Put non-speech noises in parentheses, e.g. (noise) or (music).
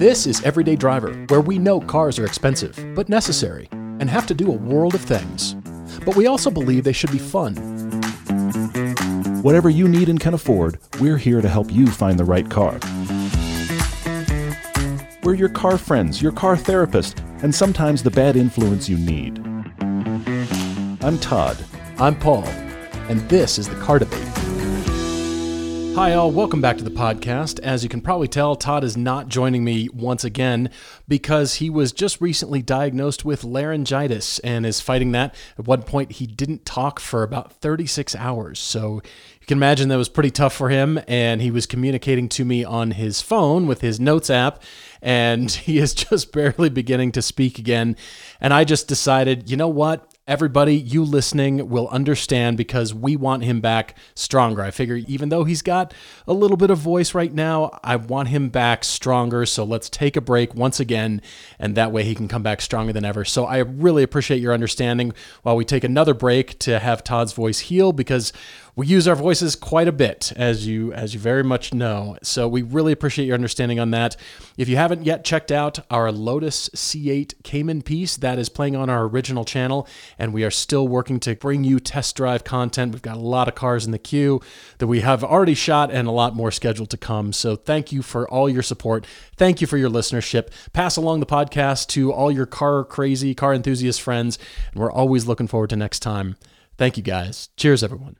This is Everyday Driver, where we know cars are expensive, but necessary, and have to do a world of things. But we also believe they should be fun. Whatever you need and can afford, we're here to help you find the right car. We're your car friends, your car therapist, and sometimes the bad influence you need. I'm Todd. I'm Paul, and this is the Car Debate. Hi, all. Welcome back to the podcast. As you can probably tell, Todd is not joining me once again because he was just recently diagnosed with laryngitis and is fighting that. At one point, he didn't talk for about 36 hours. So you can imagine that was pretty tough for him. And he was communicating to me on his phone with his notes app, and (laughs) he is just barely beginning to speak again. And I just decided, you know what? Everybody, you listening, will understand because we want him back stronger. I figure even though he's got a little bit of voice right now, I want him back stronger. So let's take a break once again, and that way he can come back stronger than ever. So I really appreciate your understanding while we take another break to have Todd's voice heal because we use our voices quite a bit, as you as you very much know. So we really appreciate your understanding on that. If you haven't yet checked out our Lotus C8 Cayman piece, that is playing on our original channel, and we are still working to bring you test drive content. We've got a lot of cars in the queue that we have already shot, and a lot more scheduled to come. So thank you for all your support. Thank you for your listenership. Pass along the podcast to all your car crazy, car enthusiast friends, and we're always looking forward to next time. Thank you guys. Cheers, everyone.